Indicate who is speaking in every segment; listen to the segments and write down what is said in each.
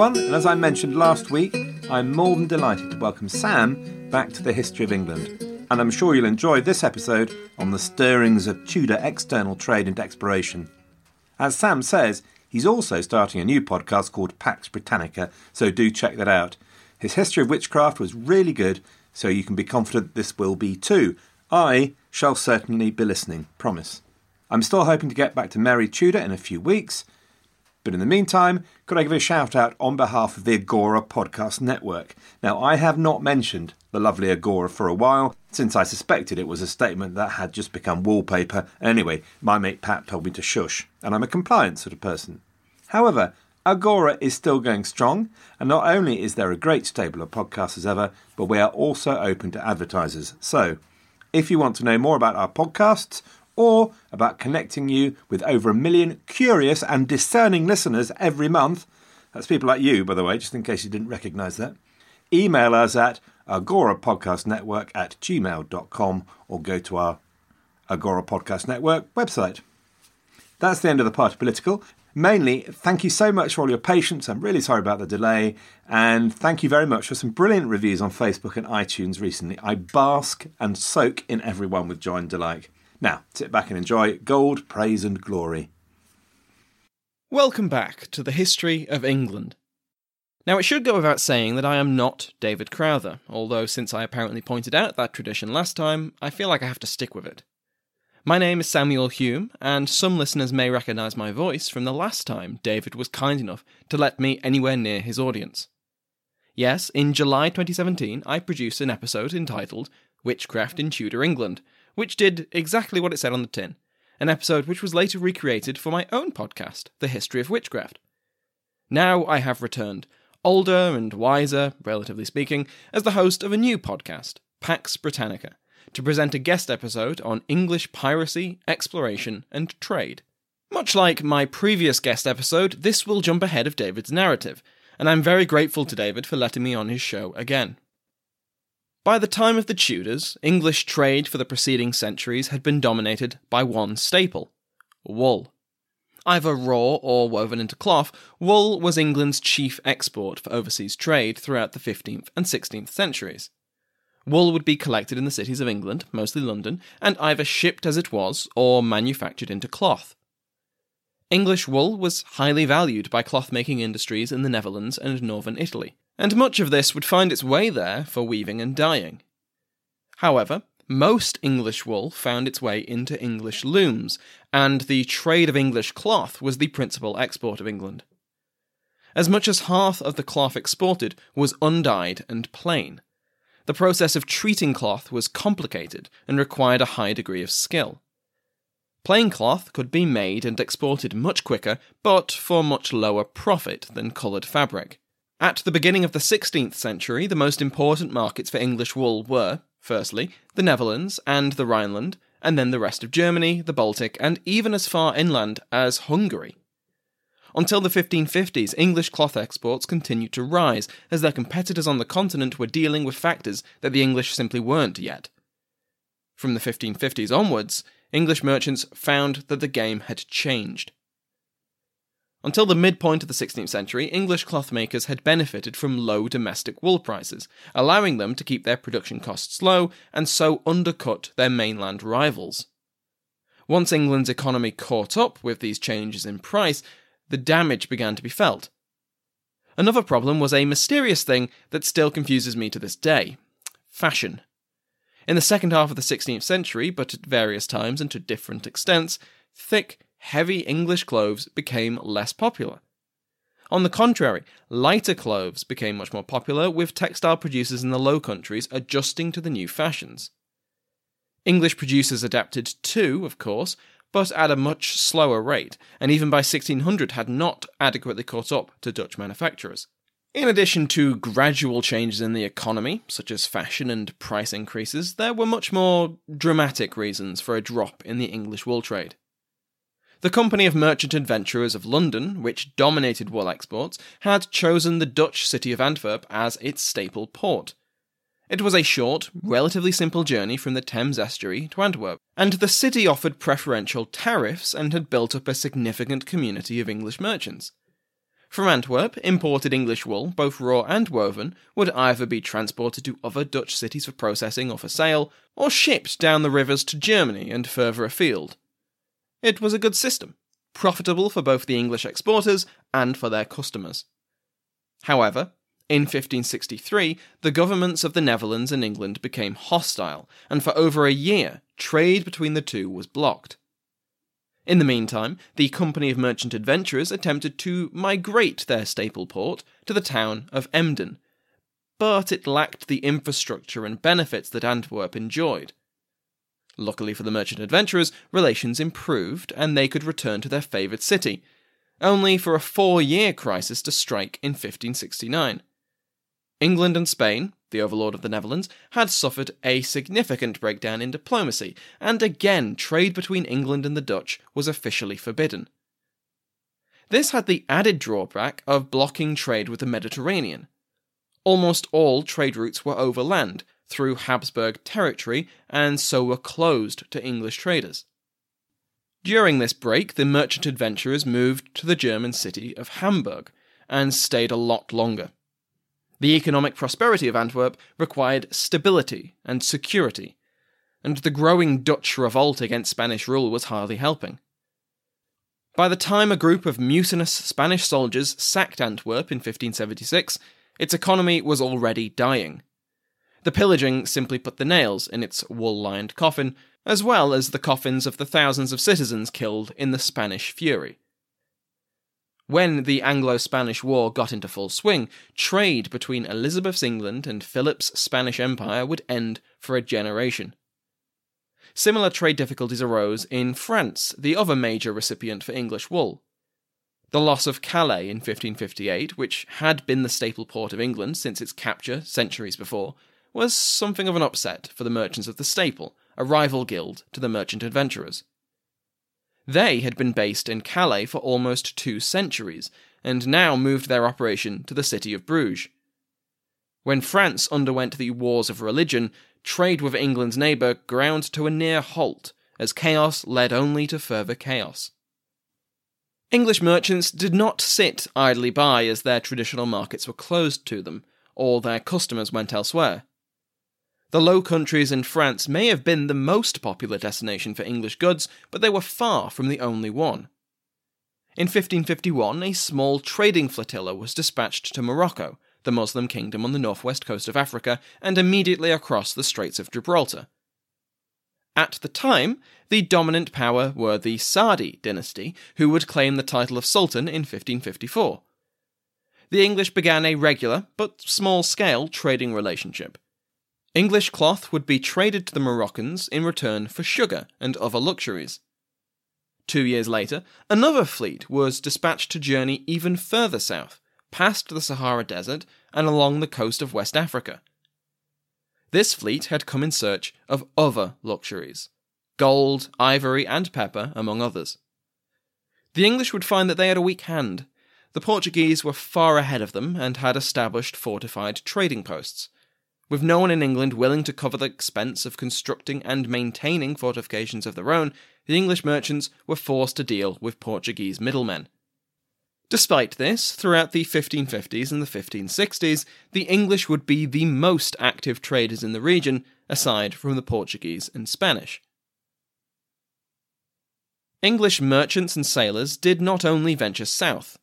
Speaker 1: Everyone, and as I mentioned last week, I'm more than delighted to welcome Sam back to the history of England. And I'm sure you'll enjoy this episode on the stirrings of Tudor external trade and exploration. As Sam says, he's also starting a new podcast called Pax Britannica, so do check that out. His history of witchcraft was really good, so you can be confident this will be too. I shall certainly be listening, promise. I'm still hoping to get back to Mary Tudor in a few weeks, but in the meantime, could I give a shout out on behalf of the Agora Podcast Network? Now, I have not mentioned the lovely Agora for a while, since I suspected it was a statement that had just become wallpaper. Anyway, my mate Pat told me to shush, and I'm a compliant sort of person. However, Agora is still going strong, and not only is there a great stable of podcasts as ever, but we are also open to advertisers. So, if you want to know more about our podcasts or about connecting you with over a million curious and discerning listeners every month. That's people like you, by the way, just in case you didn't recognise that. Email us at Agora Podcast Network at gmail.com or go to our Agora Podcast Network website. That's the end of the party political. Mainly, thank you so much for all your patience. I'm really sorry about the delay. And thank you very much for some brilliant reviews on Facebook and iTunes recently. I bask and soak in everyone with joy and delight. Now, sit back and enjoy Gold, Praise and Glory.
Speaker 2: Welcome back to the history of England. Now, it should go without saying that I am not David Crowther, although since I apparently pointed out that tradition last time, I feel like I have to stick with it. My name is Samuel Hume, and some listeners may recognise my voice from the last time David was kind enough to let me anywhere near his audience. Yes, in July 2017, I produced an episode entitled Witchcraft in Tudor England, which did exactly what it said on the tin, an episode which was later recreated for my own podcast, The History of Witchcraft. Now I have returned, older and wiser, relatively speaking, as the host of a new podcast, Pax Britannica, to present a guest episode on English piracy, exploration, and trade. Much like my previous guest episode, this will jump ahead of David's narrative, and I'm very grateful to David for letting me on his show again. By the time of the Tudors, English trade for the preceding centuries had been dominated by one staple wool. Either raw or woven into cloth, wool was England's chief export for overseas trade throughout the 15th and 16th centuries. Wool would be collected in the cities of England, mostly London, and either shipped as it was or manufactured into cloth. English wool was highly valued by cloth making industries in the Netherlands and northern Italy, and much of this would find its way there for weaving and dyeing. However, most English wool found its way into English looms, and the trade of English cloth was the principal export of England. As much as half of the cloth exported was undyed and plain. The process of treating cloth was complicated and required a high degree of skill. Plain cloth could be made and exported much quicker, but for much lower profit than coloured fabric. At the beginning of the 16th century, the most important markets for English wool were, firstly, the Netherlands and the Rhineland, and then the rest of Germany, the Baltic, and even as far inland as Hungary. Until the 1550s, English cloth exports continued to rise as their competitors on the continent were dealing with factors that the English simply weren't yet. From the 1550s onwards, English merchants found that the game had changed. Until the midpoint of the 16th century, English cloth makers had benefited from low domestic wool prices, allowing them to keep their production costs low and so undercut their mainland rivals. Once England's economy caught up with these changes in price, the damage began to be felt. Another problem was a mysterious thing that still confuses me to this day fashion. In the second half of the 16th century, but at various times and to different extents, thick, heavy English clothes became less popular. On the contrary, lighter clothes became much more popular, with textile producers in the Low Countries adjusting to the new fashions. English producers adapted too, of course, but at a much slower rate, and even by 1600 had not adequately caught up to Dutch manufacturers. In addition to gradual changes in the economy, such as fashion and price increases, there were much more dramatic reasons for a drop in the English wool trade. The Company of Merchant Adventurers of London, which dominated wool exports, had chosen the Dutch city of Antwerp as its staple port. It was a short, relatively simple journey from the Thames estuary to Antwerp, and the city offered preferential tariffs and had built up a significant community of English merchants. From Antwerp, imported English wool, both raw and woven, would either be transported to other Dutch cities for processing or for sale, or shipped down the rivers to Germany and further afield. It was a good system, profitable for both the English exporters and for their customers. However, in 1563, the governments of the Netherlands and England became hostile, and for over a year, trade between the two was blocked. In the meantime, the Company of Merchant Adventurers attempted to migrate their staple port to the town of Emden, but it lacked the infrastructure and benefits that Antwerp enjoyed. Luckily for the merchant adventurers, relations improved and they could return to their favoured city, only for a four year crisis to strike in 1569. England and Spain, the overlord of the Netherlands, had suffered a significant breakdown in diplomacy, and again trade between England and the Dutch was officially forbidden. This had the added drawback of blocking trade with the Mediterranean. Almost all trade routes were overland, through Habsburg territory, and so were closed to English traders. During this break, the merchant adventurers moved to the German city of Hamburg and stayed a lot longer. The economic prosperity of Antwerp required stability and security, and the growing Dutch revolt against Spanish rule was hardly helping. By the time a group of mutinous Spanish soldiers sacked Antwerp in 1576, its economy was already dying. The pillaging simply put the nails in its wool lined coffin, as well as the coffins of the thousands of citizens killed in the Spanish Fury. When the Anglo Spanish War got into full swing, trade between Elizabeth's England and Philip's Spanish Empire would end for a generation. Similar trade difficulties arose in France, the other major recipient for English wool. The loss of Calais in 1558, which had been the staple port of England since its capture centuries before, was something of an upset for the merchants of the Staple, a rival guild to the merchant adventurers. They had been based in Calais for almost two centuries, and now moved their operation to the city of Bruges. When France underwent the Wars of Religion, trade with England's neighbour ground to a near halt, as chaos led only to further chaos. English merchants did not sit idly by as their traditional markets were closed to them, or their customers went elsewhere. The Low Countries and France may have been the most popular destination for English goods, but they were far from the only one. In 1551, a small trading flotilla was dispatched to Morocco, the Muslim kingdom on the northwest coast of Africa, and immediately across the Straits of Gibraltar. At the time, the dominant power were the Saadi dynasty, who would claim the title of Sultan in 1554. The English began a regular, but small scale, trading relationship. English cloth would be traded to the Moroccans in return for sugar and other luxuries. Two years later, another fleet was dispatched to journey even further south, past the Sahara Desert and along the coast of West Africa. This fleet had come in search of other luxuries gold, ivory, and pepper, among others. The English would find that they had a weak hand. The Portuguese were far ahead of them and had established fortified trading posts with no one in England willing to cover the expense of constructing and maintaining fortifications of their own, the English merchants were forced to deal with Portuguese middlemen. Despite this, throughout the 1550s and the 1560s, the English would be the most active traders in the region, aside from the Portuguese and Spanish. English merchants and sailors did not only venture south.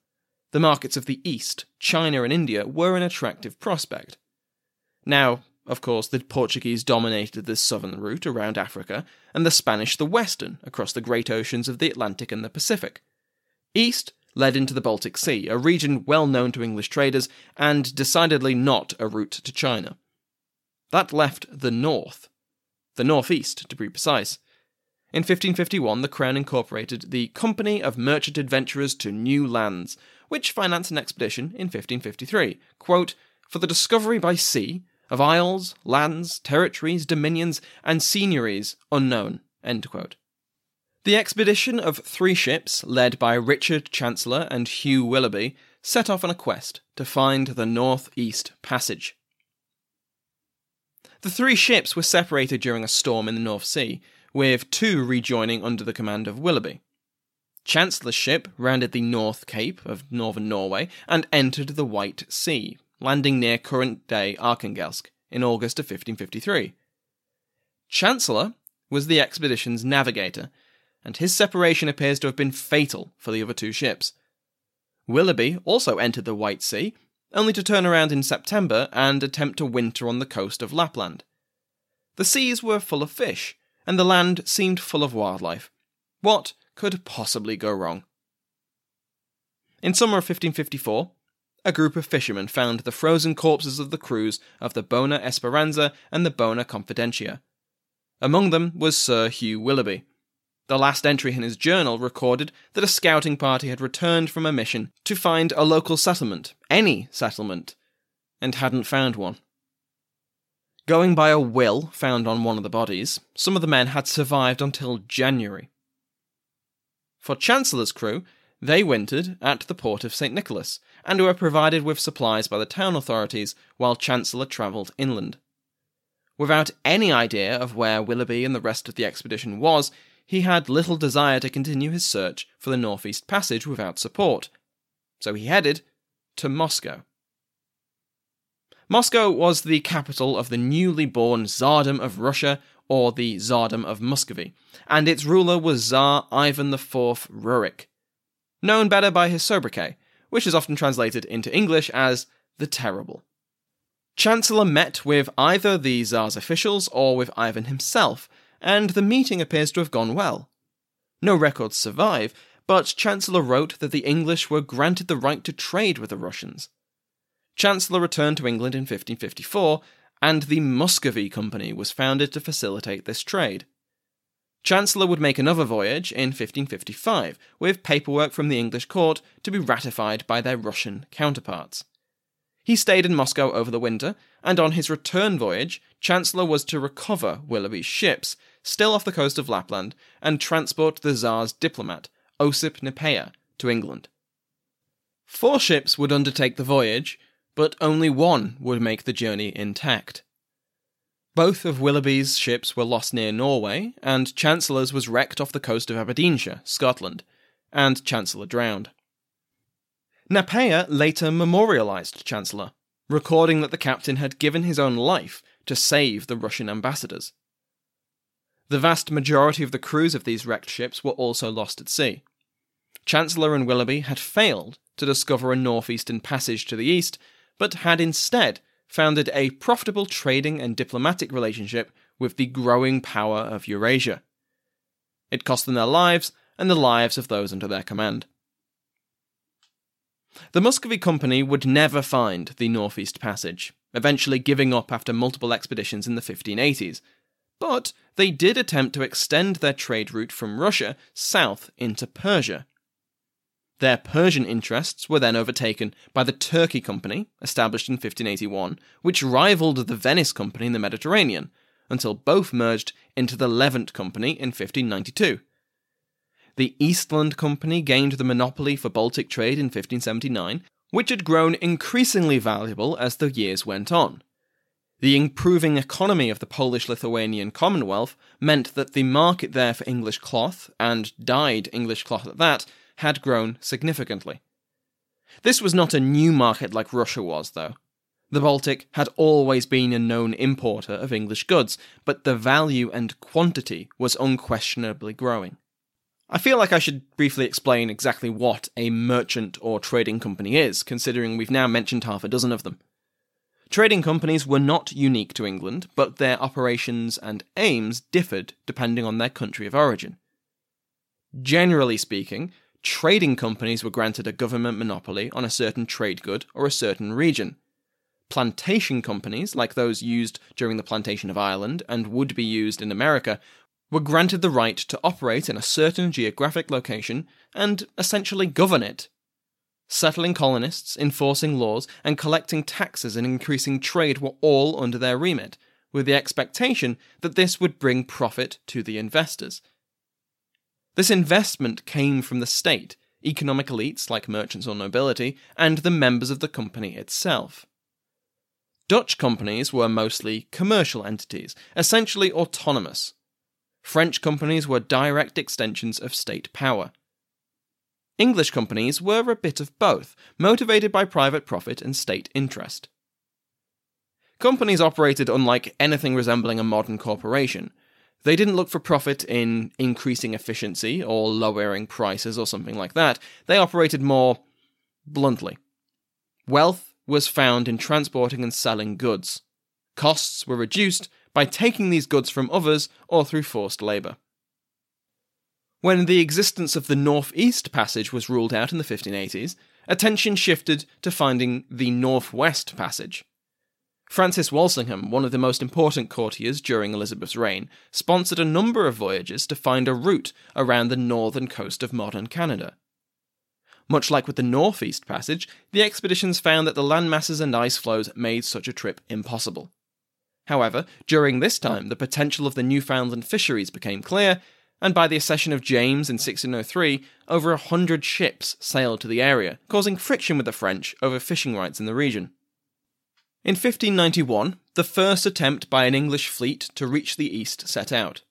Speaker 2: The markets of the East, China, and India were an attractive prospect. Now, of course, the Portuguese dominated the southern route around Africa, and the Spanish the western, across the great oceans of the Atlantic and the Pacific. East led into the Baltic Sea, a region well known to English traders, and decidedly not a route to China. That left the north, the northeast to be precise. In 1551, the Crown incorporated the Company of Merchant Adventurers to New Lands, which financed an expedition in 1553, quote, for the discovery by sea of isles, lands, territories, dominions, and seigneuries unknown. The expedition of three ships, led by Richard Chancellor and Hugh Willoughby, set off on a quest to find the North East Passage. The three ships were separated during a storm in the North Sea, with two rejoining under the command of Willoughby. Chancellor's ship rounded the North Cape of northern Norway and entered the White Sea, landing near current day Arkhangelsk in August of 1553. Chancellor was the expedition's navigator, and his separation appears to have been fatal for the other two ships. Willoughby also entered the White Sea, only to turn around in September and attempt to winter on the coast of Lapland. The seas were full of fish, and the land seemed full of wildlife. What could possibly go wrong? In summer of 1554, a group of fishermen found the frozen corpses of the crews of the Bona Esperanza and the Bona Confidencia. Among them was Sir Hugh Willoughby. The last entry in his journal recorded that a scouting party had returned from a mission to find a local settlement, any settlement, and hadn't found one. Going by a will found on one of the bodies, some of the men had survived until January. For Chancellor's crew, they wintered at the port of St. Nicholas and were provided with supplies by the town authorities while Chancellor travelled inland. Without any idea of where Willoughby and the rest of the expedition was, he had little desire to continue his search for the Northeast Passage without support, so he headed to Moscow. Moscow was the capital of the newly born Tsardom of Russia or the Tsardom of Muscovy, and its ruler was Tsar Ivan IV Rurik, known better by his sobriquet, which is often translated into English as the Terrible. Chancellor met with either the Tsar's officials or with Ivan himself, and the meeting appears to have gone well. No records survive, but Chancellor wrote that the English were granted the right to trade with the Russians. Chancellor returned to England in 1554 and the Muscovy Company was founded to facilitate this trade. Chancellor would make another voyage in 1555, with paperwork from the English court to be ratified by their Russian counterparts. He stayed in Moscow over the winter, and on his return voyage, Chancellor was to recover Willoughby's ships, still off the coast of Lapland, and transport the Tsar's diplomat, Osip Nepeia, to England. Four ships would undertake the voyage, but only one would make the journey intact. Both of Willoughby's ships were lost near Norway, and Chancellor's was wrecked off the coast of Aberdeenshire, Scotland, and Chancellor drowned. Nepeia later memorialised Chancellor, recording that the captain had given his own life to save the Russian ambassadors. The vast majority of the crews of these wrecked ships were also lost at sea. Chancellor and Willoughby had failed to discover a northeastern passage to the east but had instead founded a profitable trading and diplomatic relationship with the growing power of Eurasia. It cost them their lives and the lives of those under their command. The Muscovy Company would never find the Northeast Passage, eventually giving up after multiple expeditions in the 1580s, but they did attempt to extend their trade route from Russia south into Persia. Their Persian interests were then overtaken by the Turkey Company, established in 1581, which rivaled the Venice Company in the Mediterranean, until both merged into the Levant Company in 1592. The Eastland Company gained the monopoly for Baltic trade in 1579, which had grown increasingly valuable as the years went on. The improving economy of the Polish Lithuanian Commonwealth meant that the market there for English cloth, and dyed English cloth at that, had grown significantly. This was not a new market like Russia was, though. The Baltic had always been a known importer of English goods, but the value and quantity was unquestionably growing. I feel like I should briefly explain exactly what a merchant or trading company is, considering we've now mentioned half a dozen of them. Trading companies were not unique to England, but their operations and aims differed depending on their country of origin. Generally speaking, trading companies were granted a government monopoly on a certain trade good or a certain region. Plantation companies, like those used during the plantation of Ireland and would be used in America, were granted the right to operate in a certain geographic location and essentially govern it. Settling colonists, enforcing laws, and collecting taxes and increasing trade were all under their remit, with the expectation that this would bring profit to the investors. This investment came from the state, economic elites like merchants or nobility, and the members of the company itself. Dutch companies were mostly commercial entities, essentially autonomous. French companies were direct extensions of state power. English companies were a bit of both, motivated by private profit and state interest. Companies operated unlike anything resembling a modern corporation. They didn't look for profit in increasing efficiency or lowering prices or something like that. They operated more bluntly. Wealth was found in transporting and selling goods. Costs were reduced by taking these goods from others or through forced labour. When the existence of the North East Passage was ruled out in the 1580s, attention shifted to finding the North West Passage. Francis Walsingham, one of the most important courtiers during Elizabeth's reign, sponsored a number of voyages to find a route around the northern coast of modern Canada. Much like with the Northeast Passage, the expeditions found that the landmasses and ice floes made such a trip impossible. However, during this time, the potential of the Newfoundland fisheries became clear, and by the accession of James in 1603, over a hundred ships sailed to the area, causing friction with the French over fishing rights in the region. In 1591, the first attempt by an English fleet to reach the east set out.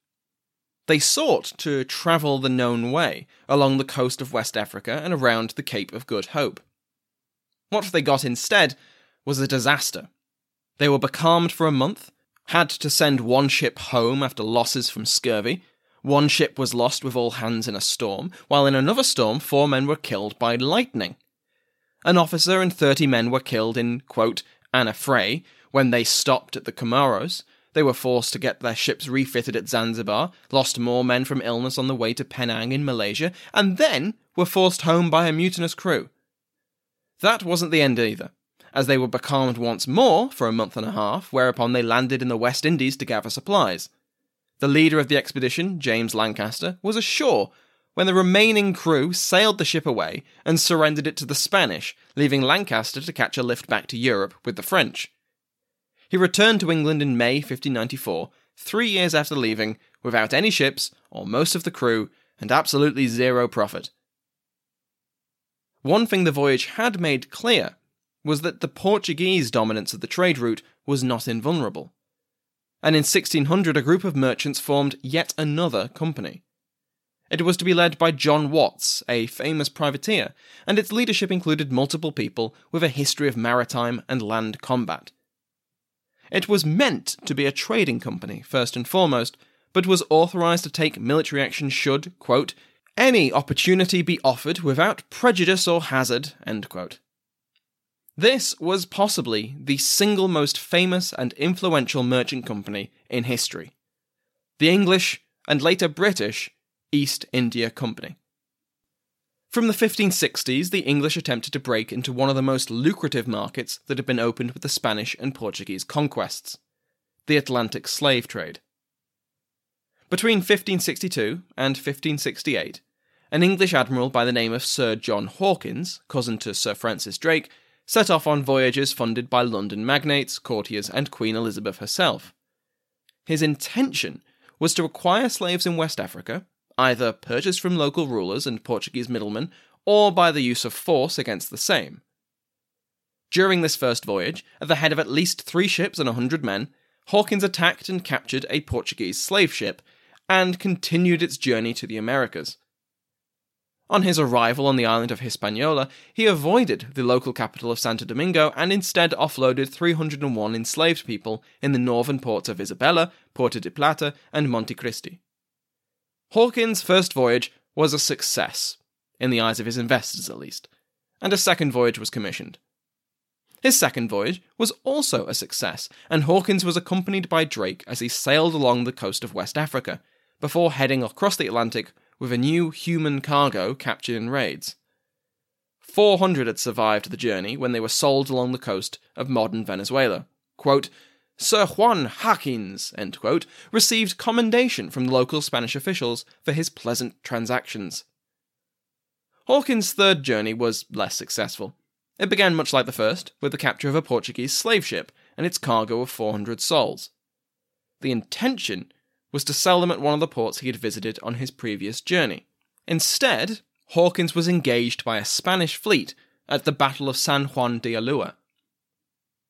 Speaker 2: They sought to travel the known way, along the coast of West Africa and around the Cape of Good Hope. What they got instead was a disaster. They were becalmed for a month, had to send one ship home after losses from scurvy. One ship was lost with all hands in a storm, while in another storm, four men were killed by lightning. An officer and 30 men were killed in, quote, an affray when they stopped at the Comoros. They were forced to get their ships refitted at Zanzibar, lost more men from illness on the way to Penang in Malaysia, and then were forced home by a mutinous crew. That wasn't the end either, as they were becalmed once more for a month and a half, whereupon they landed in the West Indies to gather supplies. The leader of the expedition, James Lancaster, was ashore when the remaining crew sailed the ship away and surrendered it to the Spanish, leaving Lancaster to catch a lift back to Europe with the French. He returned to England in May 1594, three years after leaving, without any ships or most of the crew, and absolutely zero profit. One thing the voyage had made clear was that the Portuguese dominance of the trade route was not invulnerable. And in 1600, a group of merchants formed yet another company. It was to be led by John Watts, a famous privateer, and its leadership included multiple people with a history of maritime and land combat. It was meant to be a trading company, first and foremost, but was authorized to take military action should, quote, any opportunity be offered without prejudice or hazard, end quote. This was possibly the single most famous and influential merchant company in history. The English, and later British, East India Company. From the 1560s, the English attempted to break into one of the most lucrative markets that had been opened with the Spanish and Portuguese conquests the Atlantic slave trade. Between 1562 and 1568, an English admiral by the name of Sir John Hawkins, cousin to Sir Francis Drake, set off on voyages funded by London magnates, courtiers, and Queen Elizabeth herself. His intention was to acquire slaves in West Africa either purchased from local rulers and Portuguese middlemen, or by the use of force against the same. During this first voyage, at the head of at least three ships and a hundred men, Hawkins attacked and captured a Portuguese slave ship and continued its journey to the Americas. On his arrival on the island of Hispaniola, he avoided the local capital of Santo Domingo and instead offloaded 301 enslaved people in the northern ports of Isabella, Puerto de Plata, and Montecristi. Hawkins' first voyage was a success, in the eyes of his investors at least, and a second voyage was commissioned. His second voyage was also a success, and Hawkins was accompanied by Drake as he sailed along the coast of West Africa, before heading across the Atlantic with a new human cargo captured in raids. 400 had survived the journey when they were sold along the coast of modern Venezuela. Quote, Sir Juan Hawkins quote, received commendation from local Spanish officials for his pleasant transactions. Hawkins' third journey was less successful. It began much like the first, with the capture of a Portuguese slave ship and its cargo of 400 souls. The intention was to sell them at one of the ports he had visited on his previous journey. Instead, Hawkins was engaged by a Spanish fleet at the Battle of San Juan de Ulua.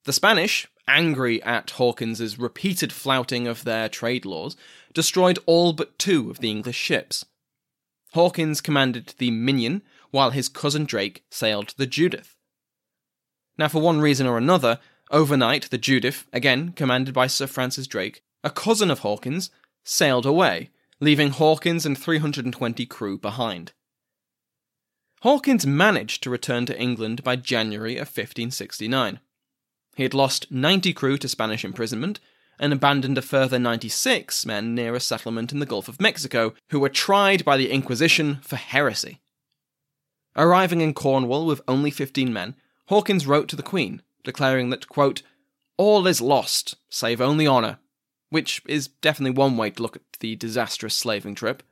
Speaker 2: The Spanish, angry at Hawkins's repeated flouting of their trade laws, destroyed all but two of the English ships. Hawkins commanded the Minion, while his cousin Drake sailed the Judith. Now, for one reason or another, overnight the Judith, again commanded by Sir Francis Drake, a cousin of Hawkins, sailed away, leaving Hawkins and 320 crew behind. Hawkins managed to return to England by January of 1569. He had lost 90 crew to Spanish imprisonment and abandoned a further 96 men near a settlement in the Gulf of Mexico who were tried by the Inquisition for heresy. Arriving in Cornwall with only 15 men, Hawkins wrote to the Queen, declaring that, quote, all is lost, save only honour, which is definitely one way to look at the disastrous slaving trip.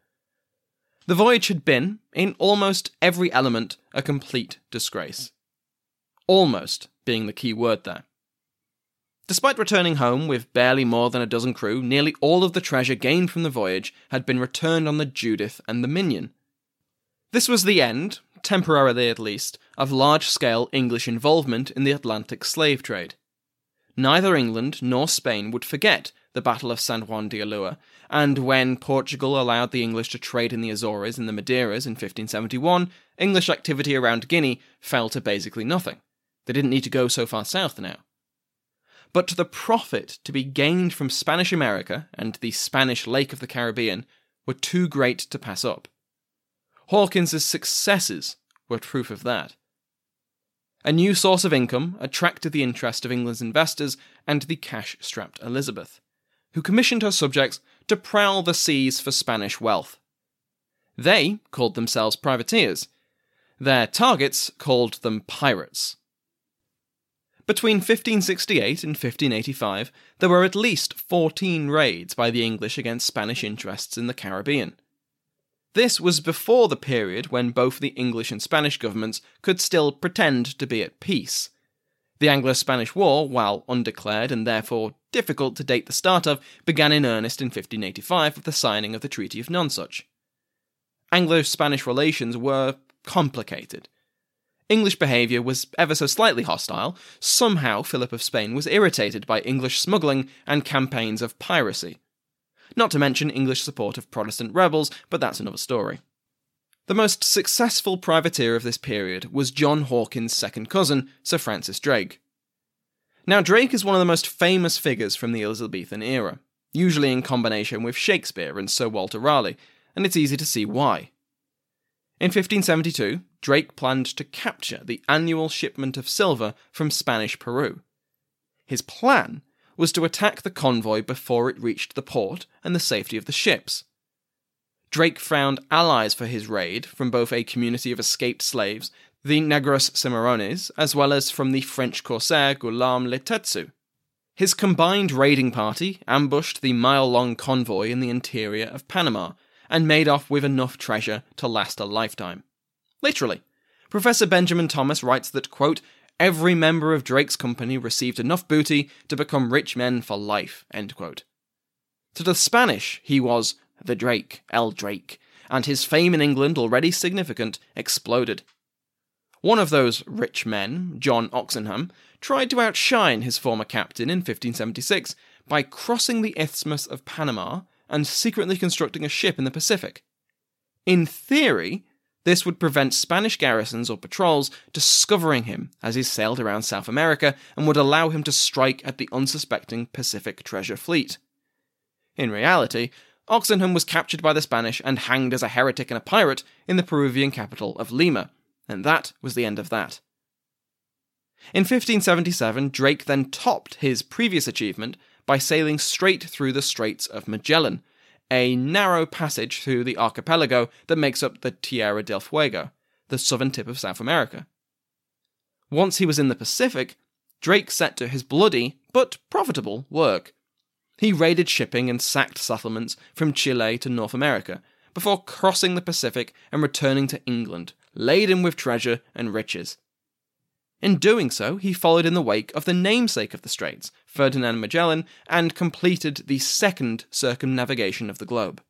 Speaker 2: The voyage had been, in almost every element, a complete disgrace. Almost being the key word there. Despite returning home with barely more than a dozen crew, nearly all of the treasure gained from the voyage had been returned on the Judith and the Minion. This was the end, temporarily at least, of large scale English involvement in the Atlantic slave trade. Neither England nor Spain would forget the Battle of San Juan de Ulua, and when Portugal allowed the English to trade in the Azores and the Madeiras in 1571, English activity around Guinea fell to basically nothing. They didn't need to go so far south now. But the profit to be gained from Spanish America and the Spanish Lake of the Caribbean were too great to pass up. Hawkins's successes were proof of that. A new source of income attracted the interest of England's investors and the cash strapped Elizabeth, who commissioned her subjects to prowl the seas for Spanish wealth. They called themselves privateers. Their targets called them pirates. Between 1568 and 1585, there were at least 14 raids by the English against Spanish interests in the Caribbean. This was before the period when both the English and Spanish governments could still pretend to be at peace. The Anglo Spanish War, while undeclared and therefore difficult to date the start of, began in earnest in 1585 with the signing of the Treaty of Nonsuch. Anglo Spanish relations were complicated. English behaviour was ever so slightly hostile. Somehow, Philip of Spain was irritated by English smuggling and campaigns of piracy not to mention English support of Protestant rebels, but that's another story. The most successful privateer of this period was John Hawkins' second cousin, Sir Francis Drake. Now, Drake is one of the most famous figures from the Elizabethan era, usually in combination with Shakespeare and Sir Walter Raleigh, and it's easy to see why. In 1572, Drake planned to capture the annual shipment of silver from Spanish Peru. His plan was to attack the convoy before it reached the port and the safety of the ships. Drake found allies for his raid from both a community of escaped slaves, the Negros Cimarrones, as well as from the French corsair Guillaume Le Testu. His combined raiding party ambushed the mile long convoy in the interior of Panama and made off with enough treasure to last a lifetime. Literally. Professor Benjamin Thomas writes that, quote, Every member of Drake's company received enough booty to become rich men for life. End quote. To the Spanish, he was the Drake, El Drake, and his fame in England, already significant, exploded. One of those rich men, John Oxenham, tried to outshine his former captain in 1576 by crossing the Isthmus of Panama and secretly constructing a ship in the Pacific. In theory, this would prevent Spanish garrisons or patrols discovering him as he sailed around South America and would allow him to strike at the unsuspecting Pacific treasure fleet. In reality, Oxenham was captured by the Spanish and hanged as a heretic and a pirate in the Peruvian capital of Lima, and that was the end of that. In 1577, Drake then topped his previous achievement by sailing straight through the Straits of Magellan, a narrow passage through the archipelago that makes up the Tierra del Fuego, the southern tip of South America. Once he was in the Pacific, Drake set to his bloody, but profitable, work. He raided shipping and sacked settlements from Chile to North America, before crossing the Pacific and returning to England, laden with treasure and riches. In doing so, he followed in the wake of the namesake of the Straits, Ferdinand Magellan, and completed the second circumnavigation of the globe.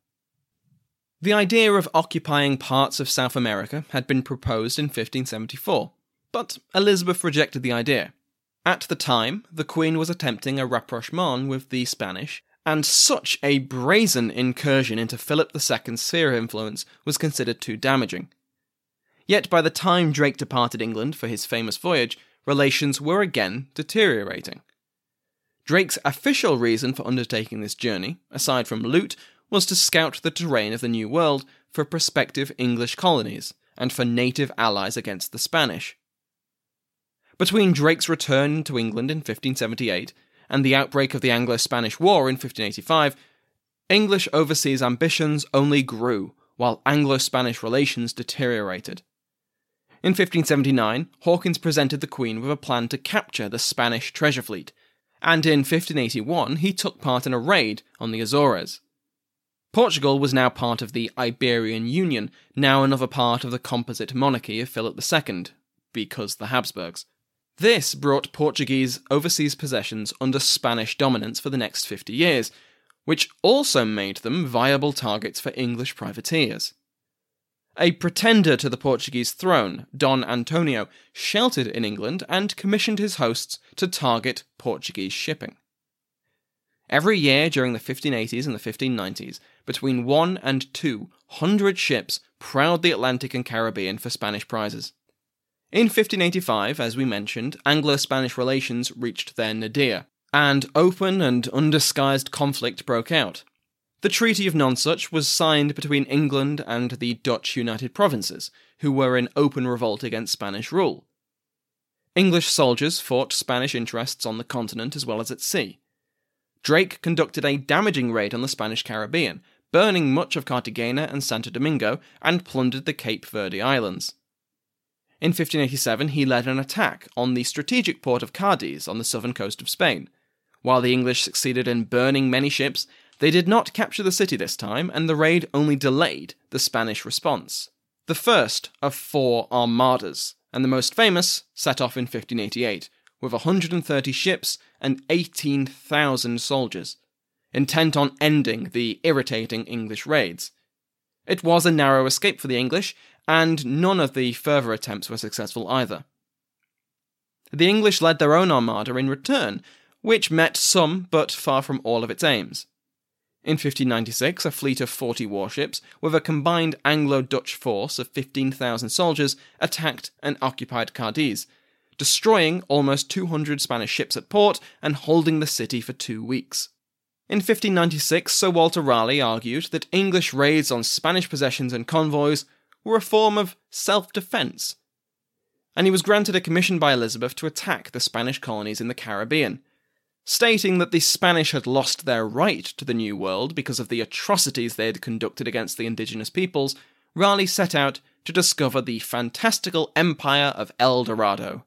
Speaker 2: The idea of occupying parts of South America had been proposed in 1574, but Elizabeth rejected the idea. At the time, the Queen was attempting a rapprochement with the Spanish, and such a brazen incursion into Philip II's sphere of influence was considered too damaging. Yet by the time Drake departed England for his famous voyage, relations were again deteriorating. Drake's official reason for undertaking this journey, aside from loot, was to scout the terrain of the New World for prospective English colonies and for native allies against the Spanish. Between Drake's return to England in 1578 and the outbreak of the Anglo Spanish War in 1585, English overseas ambitions only grew, while Anglo Spanish relations deteriorated. In 1579, Hawkins presented the Queen with a plan to capture the Spanish treasure fleet, and in 1581 he took part in a raid on the Azores. Portugal was now part of the Iberian Union, now another part of the composite monarchy of Philip II, because the Habsburgs. This brought Portuguese overseas possessions under Spanish dominance for the next 50 years, which also made them viable targets for English privateers. A pretender to the Portuguese throne, Don Antonio, sheltered in England and commissioned his hosts to target Portuguese shipping. Every year during the 1580s and the 1590s, between one and two hundred ships prowled the Atlantic and Caribbean for Spanish prizes. In 1585, as we mentioned, Anglo Spanish relations reached their nadir, and open and undisguised conflict broke out. The Treaty of Nonsuch was signed between England and the Dutch United Provinces, who were in open revolt against Spanish rule. English soldiers fought Spanish interests on the continent as well as at sea. Drake conducted a damaging raid on the Spanish Caribbean, burning much of Cartagena and Santo Domingo, and plundered the Cape Verde Islands. In 1587, he led an attack on the strategic port of Cadiz on the southern coast of Spain. While the English succeeded in burning many ships, they did not capture the city this time, and the raid only delayed the Spanish response. The first of four armadas, and the most famous, set off in 1588, with 130 ships and 18,000 soldiers, intent on ending the irritating English raids. It was a narrow escape for the English, and none of the further attempts were successful either. The English led their own armada in return, which met some but far from all of its aims. In 1596, a fleet of 40 warships, with a combined Anglo Dutch force of 15,000 soldiers, attacked and occupied Cadiz, destroying almost 200 Spanish ships at port and holding the city for two weeks. In 1596, Sir Walter Raleigh argued that English raids on Spanish possessions and convoys were a form of self defence. And he was granted a commission by Elizabeth to attack the Spanish colonies in the Caribbean. Stating that the Spanish had lost their right to the New World because of the atrocities they had conducted against the indigenous peoples, Raleigh set out to discover the fantastical empire of El Dorado.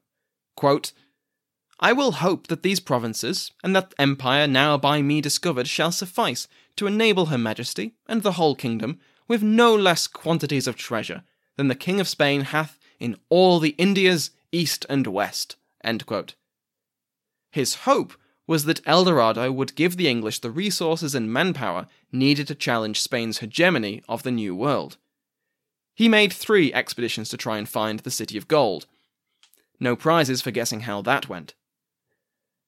Speaker 2: Quote, I will hope that these provinces, and that empire now by me discovered, shall suffice to enable Her Majesty and the whole kingdom with no less quantities of treasure than the King of Spain hath in all the Indias, east and west. His hope was that El Dorado would give the English the resources and manpower needed to challenge Spain's hegemony of the New World. He made three expeditions to try and find the City of Gold. No prizes for guessing how that went.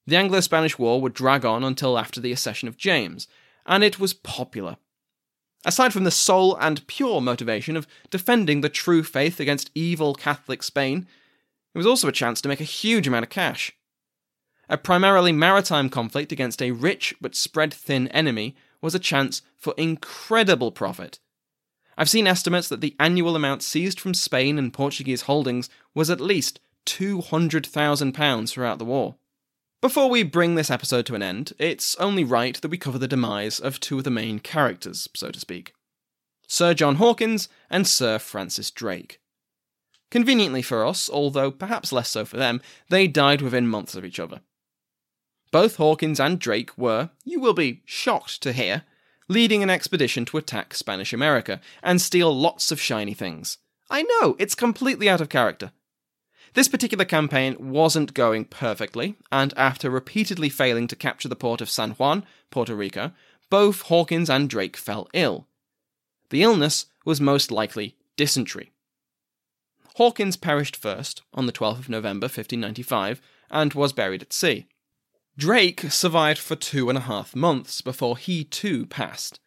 Speaker 2: The Anglo Spanish War would drag on until after the accession of James, and it was popular Aside from the sole and pure motivation of defending the true faith against evil Catholic Spain, it was also a chance to make a huge amount of cash. A primarily maritime conflict against a rich but spread thin enemy was a chance for incredible profit. I've seen estimates that the annual amount seized from Spain and Portuguese holdings was at least £200,000 throughout the war. Before we bring this episode to an end, it's only right that we cover the demise of two of the main characters, so to speak Sir John Hawkins and Sir Francis Drake. Conveniently for us, although perhaps less so for them, they died within months of each other. Both Hawkins and Drake were, you will be shocked to hear, leading an expedition to attack Spanish America and steal lots of shiny things. I know, it's completely out of character. This particular campaign wasn't going perfectly, and after repeatedly failing to capture the port of San Juan, Puerto Rico, both Hawkins and Drake fell ill. The illness was most likely dysentery. Hawkins perished first, on the 12th of November 1595, and was buried at sea. Drake survived for two and a half months before he too passed.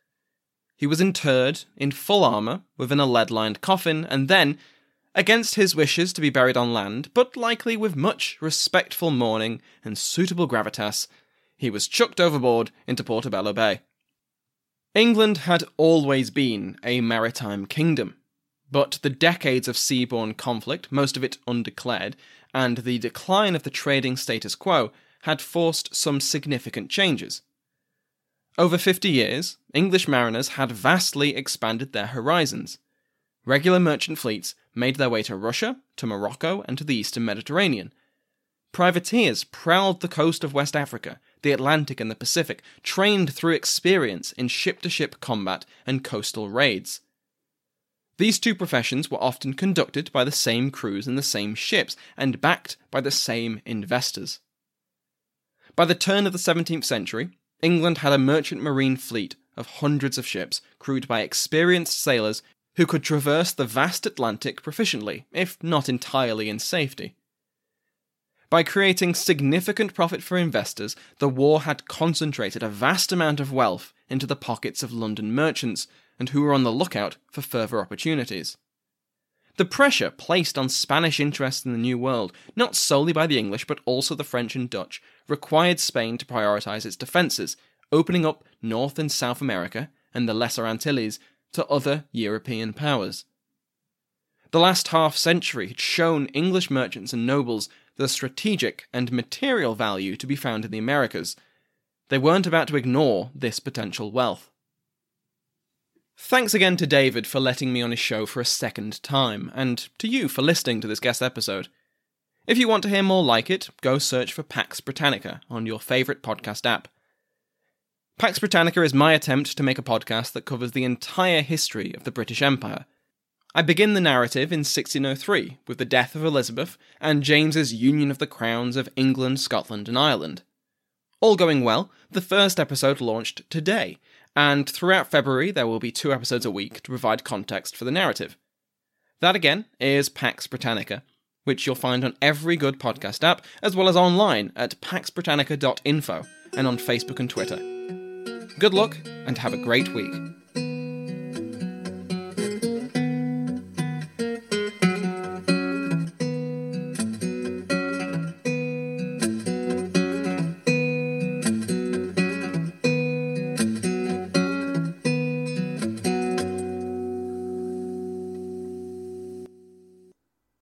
Speaker 2: He was interred in full armour within a lead lined coffin, and then, against his wishes to be buried on land, but likely with much respectful mourning and suitable gravitas, he was chucked overboard into Portobello Bay. England had always been a maritime kingdom, but the decades of seaborne conflict, most of it undeclared, and the decline of the trading status quo had forced some significant changes. Over 50 years, English mariners had vastly expanded their horizons. Regular merchant fleets made their way to Russia, to Morocco, and to the eastern Mediterranean. Privateers prowled the coast of West Africa, the Atlantic, and the Pacific, trained through experience in ship to ship combat and coastal raids. These two professions were often conducted by the same crews in the same ships and backed by the same investors. By the turn of the 17th century, England had a merchant marine fleet of hundreds of ships crewed by experienced sailors who could traverse the vast Atlantic proficiently, if not entirely in safety. By creating significant profit for investors, the war had concentrated a vast amount of wealth into the pockets of London merchants, and who were on the lookout for further opportunities. The pressure placed on Spanish interests in the New World, not solely by the English but also the French and Dutch, required Spain to prioritise its defences, opening up North and South America and the Lesser Antilles to other European powers. The last half century had shown English merchants and nobles the strategic and material value to be found in the Americas. They weren't about to ignore this potential wealth. Thanks again to David for letting me on his show for a second time, and to you for listening to this guest episode. If you want to hear more like it, go search for Pax Britannica on your favourite podcast app. Pax Britannica is my attempt to make a podcast that covers the entire history of the British Empire. I begin the narrative in 1603 with the death of Elizabeth and James's union of the crowns of England, Scotland, and Ireland. All going well, the first episode launched today, and throughout February there will be two episodes a week to provide context for the narrative. That again is Pax Britannica, which you'll find on every good podcast app, as well as online at paxbritannica.info and on Facebook and Twitter. Good luck, and have a great week.